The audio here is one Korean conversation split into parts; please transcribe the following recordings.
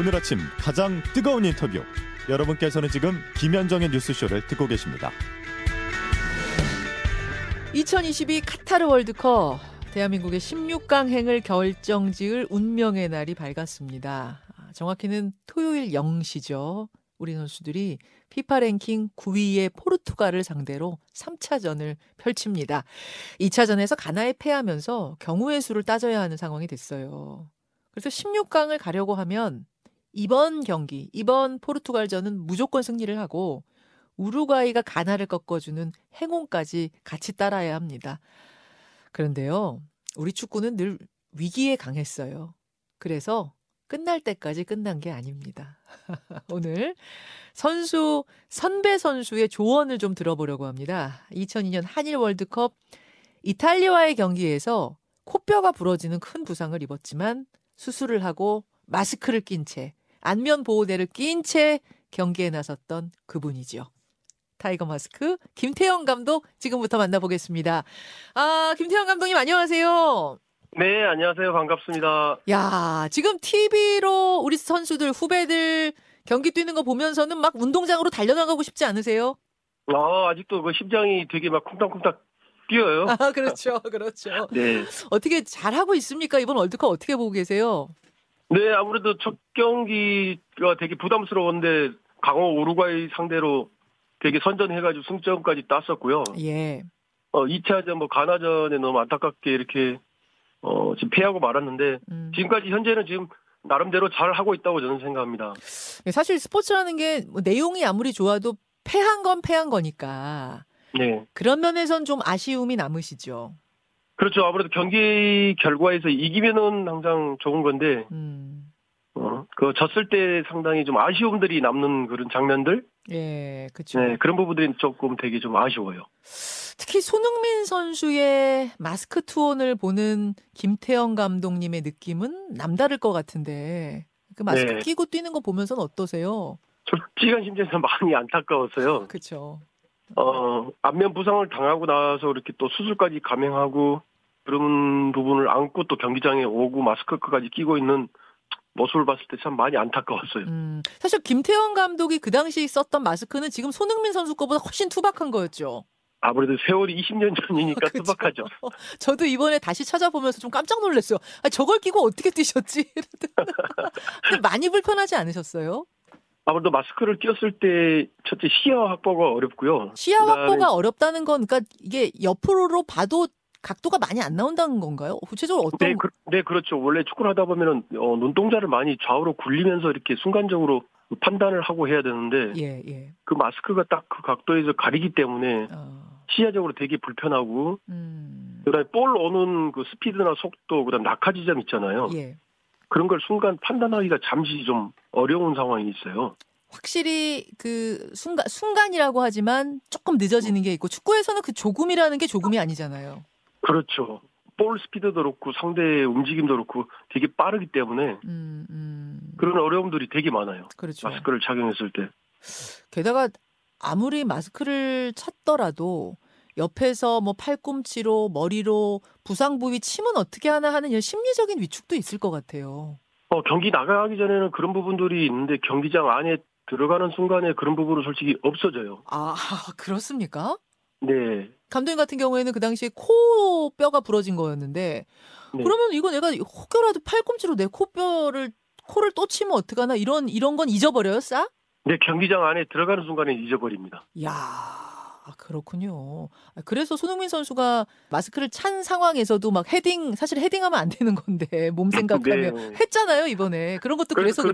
오늘 아침 가장 뜨거운 인터뷰. 여러분께서는 지금 김현정의 뉴스쇼를 듣고 계십니다. 2022 카타르 월드컵 대한민국의 16강행을 결정지을 운명의 날이 밝았습니다. 아, 정확히는 토요일 0시죠. 우리 선수들이 피파 랭킹 9위의 포르투갈을 상대로 3차전을 펼칩니다. 2차전에서 가나에 패하면서 경우의 수를 따져야 하는 상황이 됐어요. 그래서 16강을 가려고 하면 이번 경기, 이번 포르투갈전은 무조건 승리를 하고 우루과이가 가나를 꺾어주는 행운까지 같이 따라야 합니다. 그런데요, 우리 축구는 늘 위기에 강했어요. 그래서 끝날 때까지 끝난 게 아닙니다. 오늘 선수, 선배 선수의 조언을 좀 들어보려고 합니다. 2002년 한일 월드컵 이탈리아와의 경기에서 코뼈가 부러지는 큰 부상을 입었지만 수술을 하고 마스크를 낀 채, 안면 보호대를 낀 채 경기에 나섰던 그분이죠. 타이거 마스크 김태영 감독 지금부터 만나보겠습니다. 아, 김태영 감독님 안녕하세요. 네, 안녕하세요. 반갑습니다. 야, 지금 TV로 우리 선수들 후배들 경기 뛰는 거 보면서는 막 운동장으로 달려나가고 싶지 않으세요? 아, 아직도 그 심장이 되게 막 쿵탕쿵탕 뛰어요. 아, 그렇죠. 그렇죠. 네. 어떻게 잘하고 있습니까? 이번 월드컵 어떻게 보고 계세요? 네, 아무래도 첫 경기가 되게 부담스러웠는데 강호 우루과이 상대로 되게 선전해가지고 승점까지 땄었고요. 예. 어, 2차전 뭐 가나전에 너무 안타깝게 이렇게 어, 지금 패하고 말았는데 음. 지금까지 현재는 지금 나름대로 잘 하고 있다고 저는 생각합니다. 사실 스포츠라는 게 뭐 내용이 아무리 좋아도 패한 건 패한 거니까 네. 그런 면에선 좀 아쉬움이 남으시죠. 그렇죠. 아무래도 경기 결과에서 이기면은 항상 좋은 건데 음. 어, 그 졌을 때 상당히 좀 아쉬움들이 남는 그런 장면들 예, 그렇죠. 네, 그런 부분들이 조금 되게 좀 아쉬워요. 특히 손흥민 선수의 마스크 투혼을 보는 김태형 감독님의 느낌은 남다를 것 같은데 그 마스크 네. 끼고 뛰는 거 보면서는 어떠세요? 솔직한 심정에서 많이 안타까웠어요. 그렇죠. 어, 안면 부상을 당하고 나서 이렇게 또 수술까지 감행하고 그런 부분을 안고 또 경기장에 오고 마스크까지 끼고 있는 모습을 봤을 때 참 많이 안타까웠어요. 음, 사실 김태형 감독이 그 당시 썼던 마스크는 지금 손흥민 선수 거보다 훨씬 투박한 거였죠. 아무래도 세월이 20년 전이니까. 투박하죠. 저도 이번에 다시 찾아보면서 좀 깜짝 놀랐어요. 아, 저걸 끼고 어떻게 뛰셨지? 근데 많이 불편하지 않으셨어요? 아무래도 마스크를 끼었을 때 첫째 시야 확보가 어렵고요. 시야 확보가 어렵다는 건 그러니까 이게 옆으로 봐도 각도가 많이 안 나온다는 건가요? 구체적으로 어떤 네, 그, 네, 그렇죠. 원래 축구를 하다 보면은 어, 눈동자를 많이 좌우로 굴리면서 이렇게 순간적으로 판단을 하고 해야 되는데 예, 예. 그 마스크가 딱 그 각도에서 가리기 때문에 어, 시야적으로 되게 불편하고 음. 그다음에 볼 오는 그 스피드나 속도 그다음 낙하 지점 있잖아요. 예. 그런 걸 순간 판단하기가 잠시 좀 어려운 상황이 있어요. 확실히 그 순간 순간이라고 하지만 조금 늦어지는 게 있고 축구에서는 그 조금이라는 게 조금이 아니잖아요. 그렇죠. 볼 스피드도 그렇고 상대의 움직임도 그렇고 되게 빠르기 때문에 음, 음. 그런 어려움들이 되게 많아요. 그렇죠. 마스크를 착용했을 때. 게다가 아무리 마스크를 찾더라도 옆에서 뭐 팔꿈치로 머리로 부상 부위 치면 어떻게 하나 하는 이런 심리적인 위축도 있을 것 같아요. 어, 경기 나가기 전에는 그런 부분들이 있는데 경기장 안에 들어가는 순간에 그런 부분은 솔직히 없어져요. 아 그렇습니까? 네. 감독님 같은 경우에는 그 당시에 코 뼈가 부러진 거였는데 네. 그러면 이거 내가 혹여라도 팔꿈치로 내 코뼈를 코를 또 치면 어떡하나 이런 이런 건 잊어버려요, 싸? 네, 경기장 안에 들어가는 순간에 잊어버립니다. 야 아, 그렇군요. 아, 그래서 손흥민 선수가 마스크를 찬 상황에서도 막 헤딩 사실 헤딩하면 안 되는 건데 몸 생각하면 네. 했잖아요 이번에 그런 것도 그래- 그래서 그-?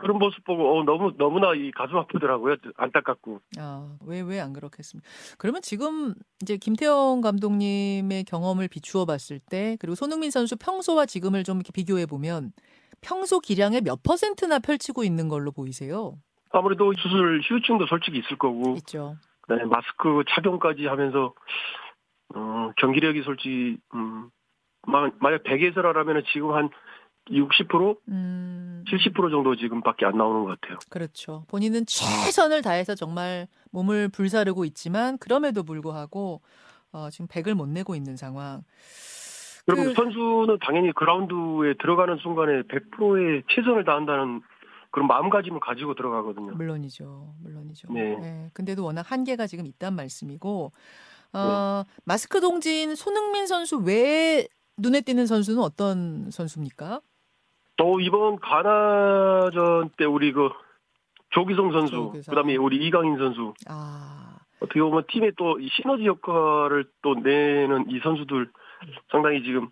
그런 모습 보고 어, 너무 너무나 이 가슴 아프더라고요. 안타깝고. 아 왜 왜 안 그렇겠습니까? 그러면 지금 이제 김태형 감독님의 경험을 비추어 봤을 때 그리고 손흥민 선수 평소와 지금을 좀 이렇게 비교해 보면 평소 기량의 몇 퍼센트나 펼치고 있는 걸로 보이세요? 아무래도 수술 후유증도 솔직히 있을 거고 있죠. 그다음에 마스크 착용까지 하면서 어, 경기력이 솔직히 음, 마- 만약 100에서라면 지금 한 60%, 음. 70% 정도 지금밖에 안 나오는 것 같아요. 그렇죠. 본인은 최선을 다해서 정말 몸을 불사르고 있지만 그럼에도 불구하고 어, 지금 100을 못 내고 있는 상황. 여러분 그- 선수는 당연히 그라운드에 들어가는 순간에 100%의 최선을 다한다는 그런 마음가짐을 가지고 들어가거든요. 물론이죠. 물론이죠. 네. 예, 근데도 워낙 한계가 지금 있단 말씀이고 어, 마스크 동진 손흥민 선수 외에 눈에 띄는 선수는 어떤 선수입니까? 또 이번 가나전 때 우리 그 조기성 선수, 조기성. 그다음에 우리 이강인 선수 아, 어떻게 보면 팀의 또이 시너지 역할을 또 내는 이 선수들 상당히 지금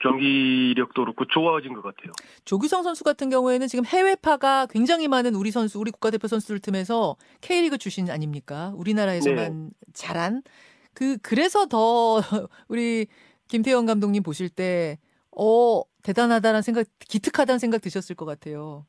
경기력도 그렇고 좋아진 것 같아요. 조규성 선수 같은 경우에는 지금 해외파가 굉장히 많은 우리 선수, 우리 국가대표 선수들 틈에서 K리그 출신 아닙니까? 우리나라에서만 잘한 그 그래서 더 우리 김태형 감독님 보실 때 어, 대단하다는 생각, 기특하다는 생각 드셨을 것 같아요.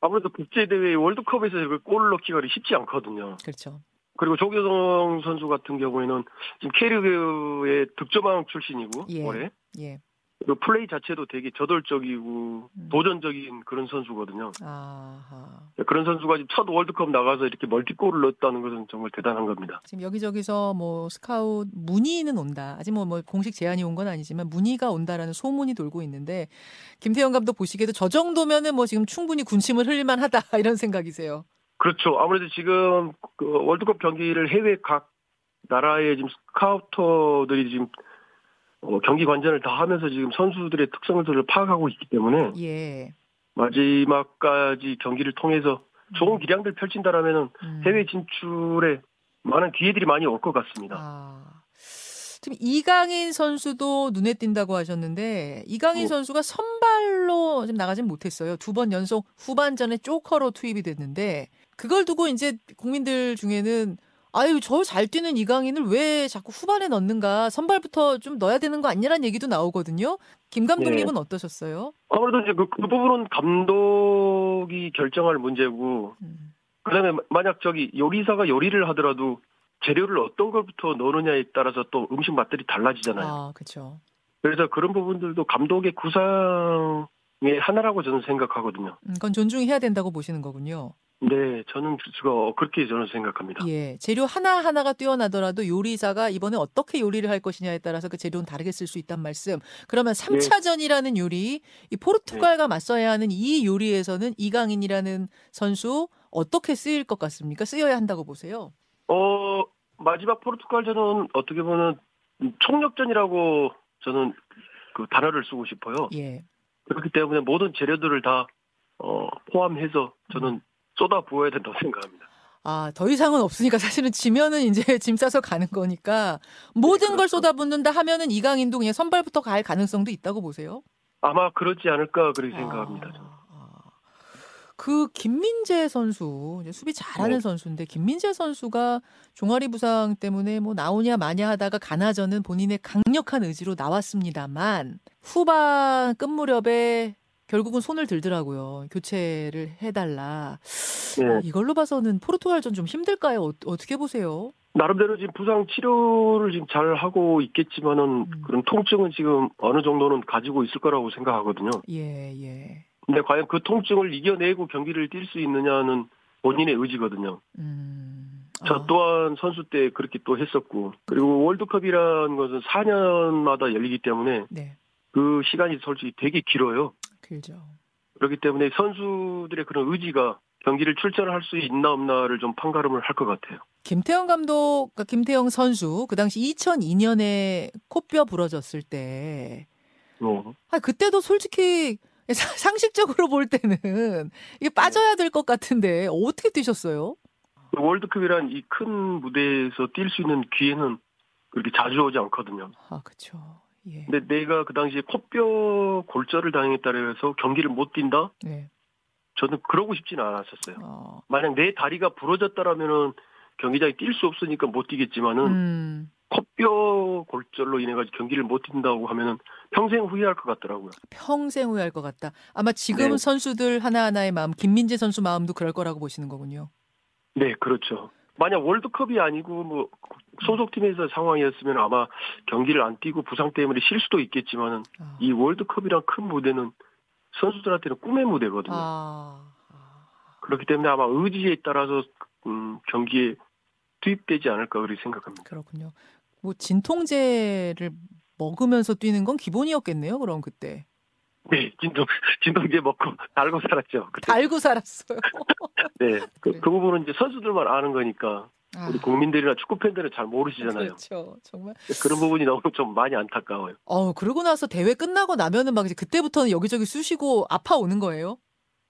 아무래도 국제대회 월드컵에서 그 골을 넣기가 쉽지 않거든요. 그렇죠. 그리고 조규성 선수 같은 경우에는 지금 K리그의 득점왕 출신이고 예. 올해 예. 그 플레이 자체도 되게 저돌적이고 음. 도전적인 그런 선수거든요. 아하. 그런 선수가 지금 첫 월드컵 나가서 이렇게 멀티골을 넣었다는 것은 정말 대단한 겁니다. 지금 여기저기서 뭐 스카웃 문의는 온다. 아직 뭐, 뭐 공식 제안이 온 건 아니지만 문의가 온다라는 소문이 돌고 있는데 김태형 감독 보시기에도 저 정도면은 뭐 지금 충분히 군침을 흘릴만 하다 이런 생각이세요. 그렇죠. 아무래도 지금 그 월드컵 경기를 해외 각 나라의 지금 스카우터들이 지금 어, 경기 관전을 다 하면서 지금 선수들의 특성들을 파악하고 있기 때문에 예. 마지막까지 경기를 통해서 좋은 기량들 펼친다라면은 음. 해외 진출에 많은 기회들이 많이 올 것 같습니다. 아. 지금 이강인 선수도 눈에 띈다고 하셨는데 이강인 네. 선수가 선발로 지금 나가진 못했어요. 두 번 연속 후반전에 조커로 투입이 됐는데 그걸 두고 이제 국민들 중에는 아유 저 잘 뛰는 이강인을 왜 자꾸 후반에 넣는가 선발부터 좀 넣어야 되는 거 아니냐는 얘기도 나오거든요. 김 감독님은 어떠셨어요? 아무래도 이제 그, 그 부분은 감독이 결정할 문제고 음. 그다음에 만약 저기 요리사가 요리를 하더라도 재료를 어떤 것부터 넣느냐에 따라서 또 음식 맛들이 달라지잖아요. 아 그렇죠. 그래서 그런 부분들도 감독의 구상의 하나라고 저는 생각하거든요. 음, 그건 존중해야 된다고 보시는 거군요. 네, 저는 그렇게 저는 생각합니다. 예, 재료 하나 하나가 뛰어나더라도 요리사가 이번에 어떻게 요리를 할 것이냐에 따라서 그 재료는 다르게 쓸 수 있단 말씀. 그러면 3차전이라는 요리, 이 포르투갈과 맞서야 하는 이 요리에서는 이강인이라는 선수 어떻게 쓰일 것 같습니까? 쓰여야 한다고 보세요. 어 마지막 포르투갈전은 어떻게 보면 총력전이라고 저는 그 단어를 쓰고 싶어요. 예, 그렇기 때문에 모든 재료들을 다 어, 포함해서 저는 쏟아 부어야 된다고 생각합니다. 아, 더 이상은 없으니까 사실은 지면은 이제 짐 싸서 가는 거니까 모든 걸 그렇죠. 쏟아붓는다 하면은 이강인도 그냥 선발부터 갈 가능성도 있다고 보세요. 아마 그렇지 않을까 그렇게 생각합니다. 저는. 아, 아. 그 김민재 선수 수비 잘하는 네. 선수인데 김민재 선수가 종아리 부상 때문에 뭐 나오냐 마냐 하다가 가나전은 본인의 강력한 의지로 나왔습니다만 후반 끝 무렵에 결국은 손을 들더라고요. 교체를 해달라. 네. 이걸로 봐서는 포르투갈전 좀 힘들까요? 어, 어떻게 보세요? 나름대로 지금 부상 치료를 지금 잘 하고 있겠지만은 음. 그런 통증은 지금 어느 정도는 가지고 있을 거라고 생각하거든요. 예, 예. 근데 과연 그 통증을 이겨내고 경기를 뛸 수 있느냐는 본인의 의지거든요. 음. 저 아, 또한 선수 때 그렇게 또 했었고 그리고 월드컵이라는 것은 4년마다 열리기 때문에 네, 그 시간이 솔직히 되게 길어요. 길죠. 그렇기 때문에 선수들의 그런 의지가 경기를 출전할 수 있나 없나를 좀 판가름을 할 것 같아요. 김태형 감독, 그러니까 김태형 선수 그 당시 2002년에 코뼈 부러졌을 때, 네. 아 그때도 솔직히 사- 상식적으로 볼 때는 이게 빠져야 될 것 같은데 어떻게 뛰셨어요? 월드컵이란 이 큰 무대에서 뛸 수 있는 기회는 그렇게 자주 오지 않거든요. 아 그렇죠. 예. 근데 내가 그 당시에 코뼈 골절을 당했다고 해서 경기를 못 뛴다? 네. 저는 그러고 싶지는 않았었어요. 어, 만약 내 다리가 부러졌다라면은 경기장에 뛸 수 없으니까 못 뛰겠지만은 음, 코뼈 골절로 인해 가지고 경기를 못 뛴다고 하면은 평생 후회할 것 같더라고요. 평생 후회할 것 같다. 아마 지금 네. 선수들 하나 하나의 마음, 김민재 선수 마음도 그럴 거라고 보시는 거군요. 네, 그렇죠. 만약 월드컵이 아니고 뭐 소속팀에서 상황이었으면 아마 경기를 안 뛰고 부상 때문에 쉴 수도 있겠지만은 아, 이 월드컵이란 큰 무대는 선수들한테는 꿈의 무대거든요. 아, 아. 그렇기 때문에 아마 의지에 따라서 음, 경기에 투입되지 않을까 그렇게 생각합니다. 그렇군요. 뭐 진통제를 먹으면서 뛰는 건 기본이었겠네요. 그럼 그때. 네, 진동, 진동제 먹고 달고 살았죠. 그때. 달고 살았어요. 네, 그. 그 부분은 이제 선수들만 아는 거니까 아, 우리 국민들이나 축구 팬들은 잘 모르시잖아요. 그렇죠. 정말. 그런 부분이 너무 좀 많이 안타까워요. 어, 그러고 나서 대회 끝나고 나면은 막 이제 그때부터는 여기저기 쑤시고 아파 오는 거예요?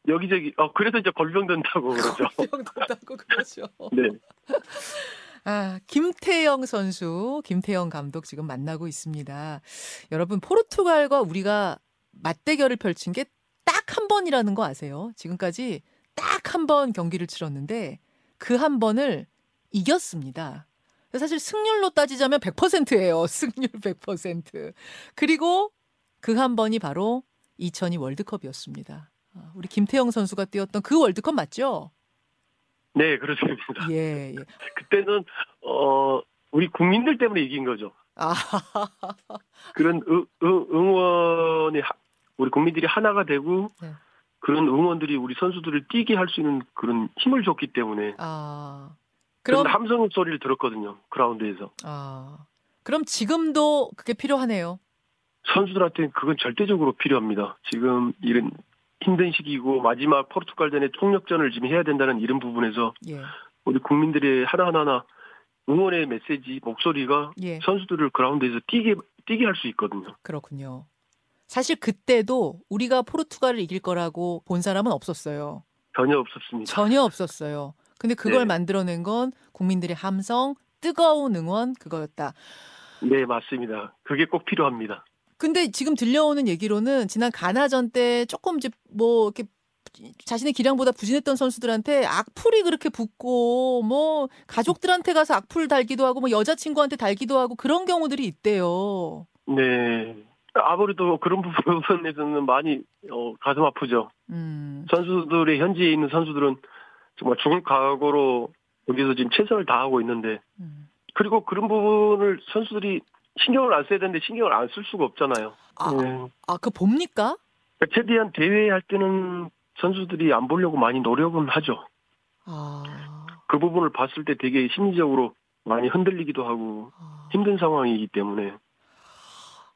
여기저기, 어, 그래서 이제 걸병 된다고 그러죠. 병 든다고 그러죠. 네. 아, 김태영 선수, 김태영 감독 지금 만나고 있습니다. 여러분, 포르투갈과 우리가 맞대결을 펼친 게 딱 한 번이라는 거 아세요? 지금까지 딱 한 번 경기를 치렀는데 그 한 번을 이겼습니다. 사실 승률로 따지자면 100%예요. 승률 100%. 그리고 그 한 번이 바로 2002 월드컵이었습니다. 아, 우리 김태영 선수가 뛰었던 그 월드컵 맞죠? 네, 그렇습니다. 예, 예. 그때는, 어, 우리 국민들 때문에 이긴 거죠. 아, 그런 응, 응, 응원이, 하- 우리 국민들이 하나가 되고, 네. 그런 응원들이 우리 선수들을 뛰게 할 수 있는 그런 힘을 줬기 때문에, 아. 그런 그럼 함성 소리를 들었거든요. 그라운드에서. 아. 그럼 지금도 그게 필요하네요. 선수들한테는 그건 절대적으로 필요합니다. 지금 이런 힘든 시기고 마지막 포르투갈전의 총력전을 지금 해야 된다는 이런 부분에서 예. 우리 국민들의 하나하나 응원의 메시지, 목소리가 예. 선수들을 그라운드에서 뛰게 뛰게 할 수 있거든요. 그렇군요. 사실 그때도 우리가 포르투갈을 이길 거라고 본 사람은 없었어요. 전혀 없었습니다. 전혀 없었어요. 근데 그걸 네. 만들어낸 건 국민들의 함성, 뜨거운 응원 그거였다. 네, 맞습니다. 그게 꼭 필요합니다. 근데 지금 들려오는 얘기로는 지난 가나전 때 조금 이제 뭐 이렇게 자신의 기량보다 부진했던 선수들한테 악플이 그렇게 붙고 뭐 가족들한테 가서 악플 달기도 하고 뭐 여자친구한테 달기도 하고 그런 경우들이 있대요. 네. 아무래도 그런 부분에서는 많이 어, 가슴 아프죠. 음. 선수들의 현지에 있는 선수들은 정말 죽을 각오로 여기서 지금 최선을 다하고 있는데 음. 그리고 그런 부분을 선수들이 신경을 안 써야 되는데 신경을 안 쓸 수가 없잖아요. 아, 네. 아, 그 봅니까? 그러니까 최대한 대회 할 때는 선수들이 안 보려고 많이 노력은 하죠. 아. 그 부분을 봤을 때 되게 심리적으로 많이 흔들리기도 하고 아. 힘든 상황이기 때문에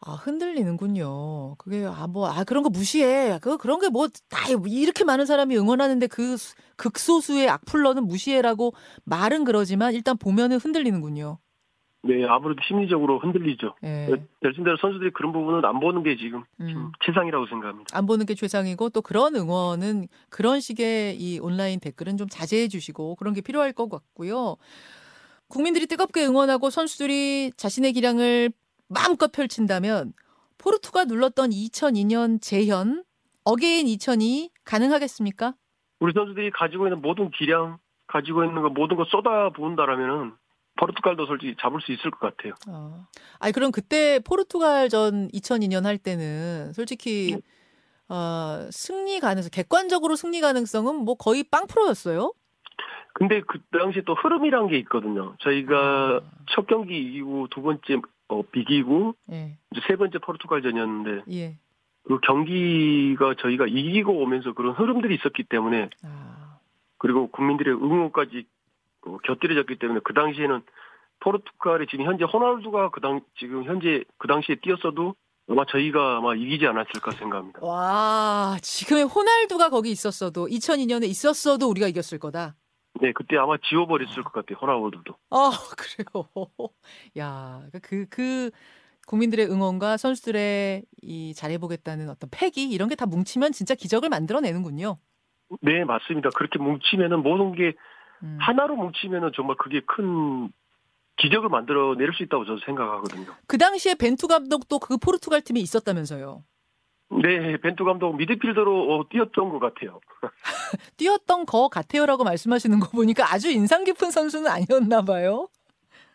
아, 흔들리는군요. 그게, 아, 뭐, 아, 그런 거 무시해. 그, 그런 게 뭐, 다, 이렇게 많은 사람이 응원하는데 그 수- 극소수의 악플러는 무시해라고 말은 그러지만 일단 보면은 흔들리는군요. 네 아무래도 심리적으로 흔들리죠. 예. 말씀대로 선수들이 그런 부분은 안 보는 게 지금 음. 좀 최상이라고 생각합니다. 안 보는 게 최상이고 또 그런 응원은 그런 식의 이 온라인 댓글은 좀 자제해 주시고 그런 게 필요할 것 같고요. 국민들이 뜨겁게 응원하고 선수들이 자신의 기량을 마음껏 펼친다면 포르투갈 눌렀던 2002년 재현 again 2002 가능하겠습니까? 우리 선수들이 가지고 있는 모든 기량, 가지고 있는 거 모든 거 쏟아 부은다라면은 포르투갈도 솔직히 잡을 수 있을 것 같아요. 어. 아니 그럼 그때 포르투갈전 2002년 할 때는 솔직히 어, 승리 가능성 객관적으로 승리 가능성은 뭐 거의 빵 프로였어요. 근데 그 당시 또 흐름이란 게 있거든요. 저희가 아. 첫 경기 이기고 두 번째 어, 비기고 예. 이제 세 번째 포르투갈전이었는데 예. 그 경기가 저희가 이기고 오면서 그런 흐름들이 있었기 때문에 아. 그리고 국민들의 응원까지 어, 곁들여졌기 때문에 그 당시에는 포르투갈이 지금 현재 호날두가 그당 지금 현재 그 당시에 뛰었어도 아마 저희가 아마 이기지 않았을까 생각합니다. 와, 지금의 호날두가 거기 있었어도 2002년에 있었어도 우리가 이겼을 거다. 네, 그때 아마 지워버렸을 것 같아요. 호날두도. 아, 그래요. 야, 그, 그 국민들의 응원과 선수들의 이 잘해보겠다는 어떤 패기 이런 게 다 뭉치면 진짜 기적을 만들어내는군요. 네, 맞습니다. 그렇게 뭉치면은 모든 게 음. 하나로 뭉치면은 정말 그게 큰 기적을 만들어낼 수 있다고 저는 생각하거든요. 그 당시에 벤투 감독도 그 포르투갈 팀에 있었다면서요. 네, 벤투 감독 미드필더로 어, 뛰었던 것 같아요. 뛰었던 거 같아요라고 말씀하시는 거 보니까 아주 인상 깊은 선수는 아니었나 봐요.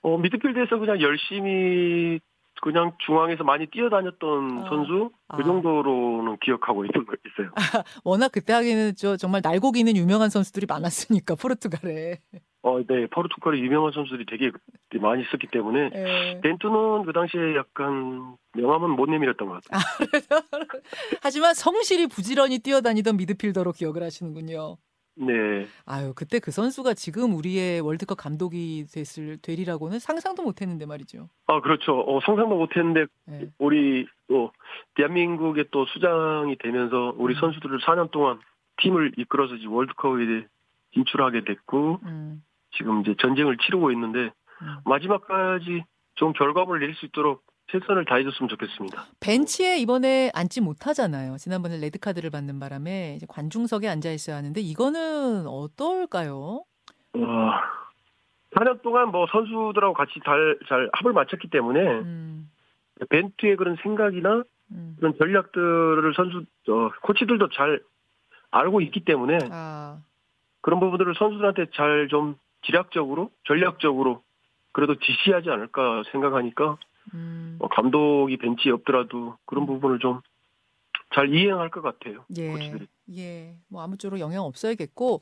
어, 미드필드에서 그냥 열심히 그냥 중앙에서 많이 뛰어다녔던 아. 선수 아. 그 정도로는 기억하고 있는 거 있어요. 워낙 그때 하기에는 저 정말 날고기는 유명한 선수들이 많았으니까 포르투갈에. 어, 네, 포르투갈에 유명한 선수들이 되게 많이 있었기 때문에 예. 벤투는 그 당시에 약간 명함은 못 내밀었던 것 같아요. 하지만 성실히 부지런히 뛰어다니던 미드필더로 기억을 하시는군요. 네. 아유, 그때 그 선수가 지금 우리의 월드컵 감독이 됐을 되리라고는 상상도 못 했는데 말이죠. 아, 그렇죠. 어, 상상도 못 했는데 예. 우리 또 대한민국의 또 수장이 되면서 우리 음. 선수들을 4년 동안 팀을 이끌어서 월드컵에 진출하게 됐고 음, 지금 이제 전쟁을 치르고 있는데 음. 마지막까지 좋은 결과물을 낼 수 있도록 최선을 다해줬으면 좋겠습니다. 벤치에 이번에 앉지 못하잖아요. 지난번에 레드 카드를 받는 바람에 관중석에 앉아 있어야 하는데 이거는 어떨까요? 어, 4년 동안 뭐 선수들하고 같이 잘, 잘 합을 맞췄기 때문에 음, 벤투의 그런 생각이나 음. 그런 전략들을 선수, 어, 코치들도 잘 알고 있기 때문에 아, 그런 부분들을 선수들한테 잘 좀 지략적으로, 전략적으로 그래도 지시하지 않을까 생각하니까 음, 어, 감독이 벤치에 없더라도 그런 부분을 좀 잘 이행할 것 같아요. 예, 코치들이. 예, 뭐 아무쪼록 영향 없어야겠고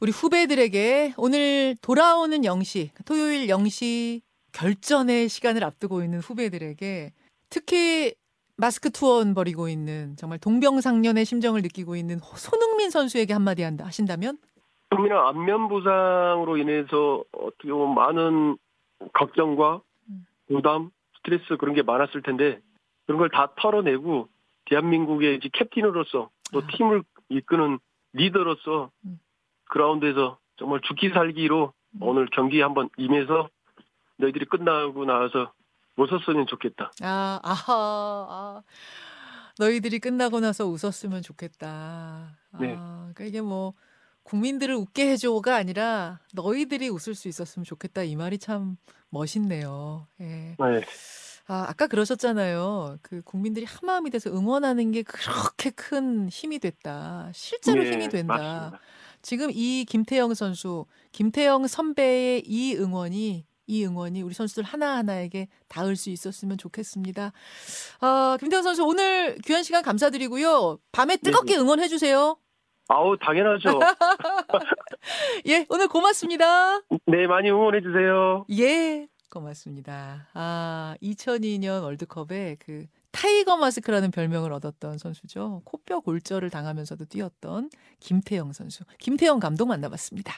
우리 후배들에게 오늘 돌아오는 0시, 토요일 0시 결전의 시간을 앞두고 있는 후배들에게 특히 마스크 투혼 벌이고 있는 정말 동병상련의 심정을 느끼고 있는 손흥민 선수에게 한마디 한다 하신다면? 국민은 안면 부상으로 인해서 어떻게 보면 많은 걱정과 음. 부담, 스트레스 그런 게 많았을 텐데 그런 걸 다 털어내고 대한민국의 이제 캡틴으로서 또 아. 팀을 이끄는 리더로서 음. 그라운드에서 정말 죽기 살기로 음. 오늘 경기에 한번 임해서 너희들이 끝나고 나와서 웃었으면 좋겠다. 아, 아하, 아. 너희들이 끝나고 나서 웃었으면 좋겠다. 네. 아, 그러니까 이게 뭐 국민들을 웃게 해줘가 아니라 너희들이 웃을 수 있었으면 좋겠다 이 말이 참 멋있네요. 예. 네. 아, 아까 그러셨잖아요. 그 국민들이 한 마음이 돼서 응원하는 게 그렇게 큰 힘이 됐다. 실제로 네, 힘이 된다. 맞습니다. 지금 이 김태형 선수, 김태형 선배의 이 응원이 이 응원이 우리 선수들 하나하나에게 닿을 수 있었으면 좋겠습니다. 아, 김태형 선수 오늘 귀한 시간 감사드리고요. 밤에 뜨겁게 응원해 주세요. 아우 당연하죠. 예, 오늘 고맙습니다. 네 많이 응원해 주세요. 예, 고맙습니다. 아, 2002년 월드컵에 그 타이거 마스크라는 별명을 얻었던 선수죠. 코뼈 골절을 당하면서도 뛰었던 김태영 선수. 김태영 감독 만나봤습니다.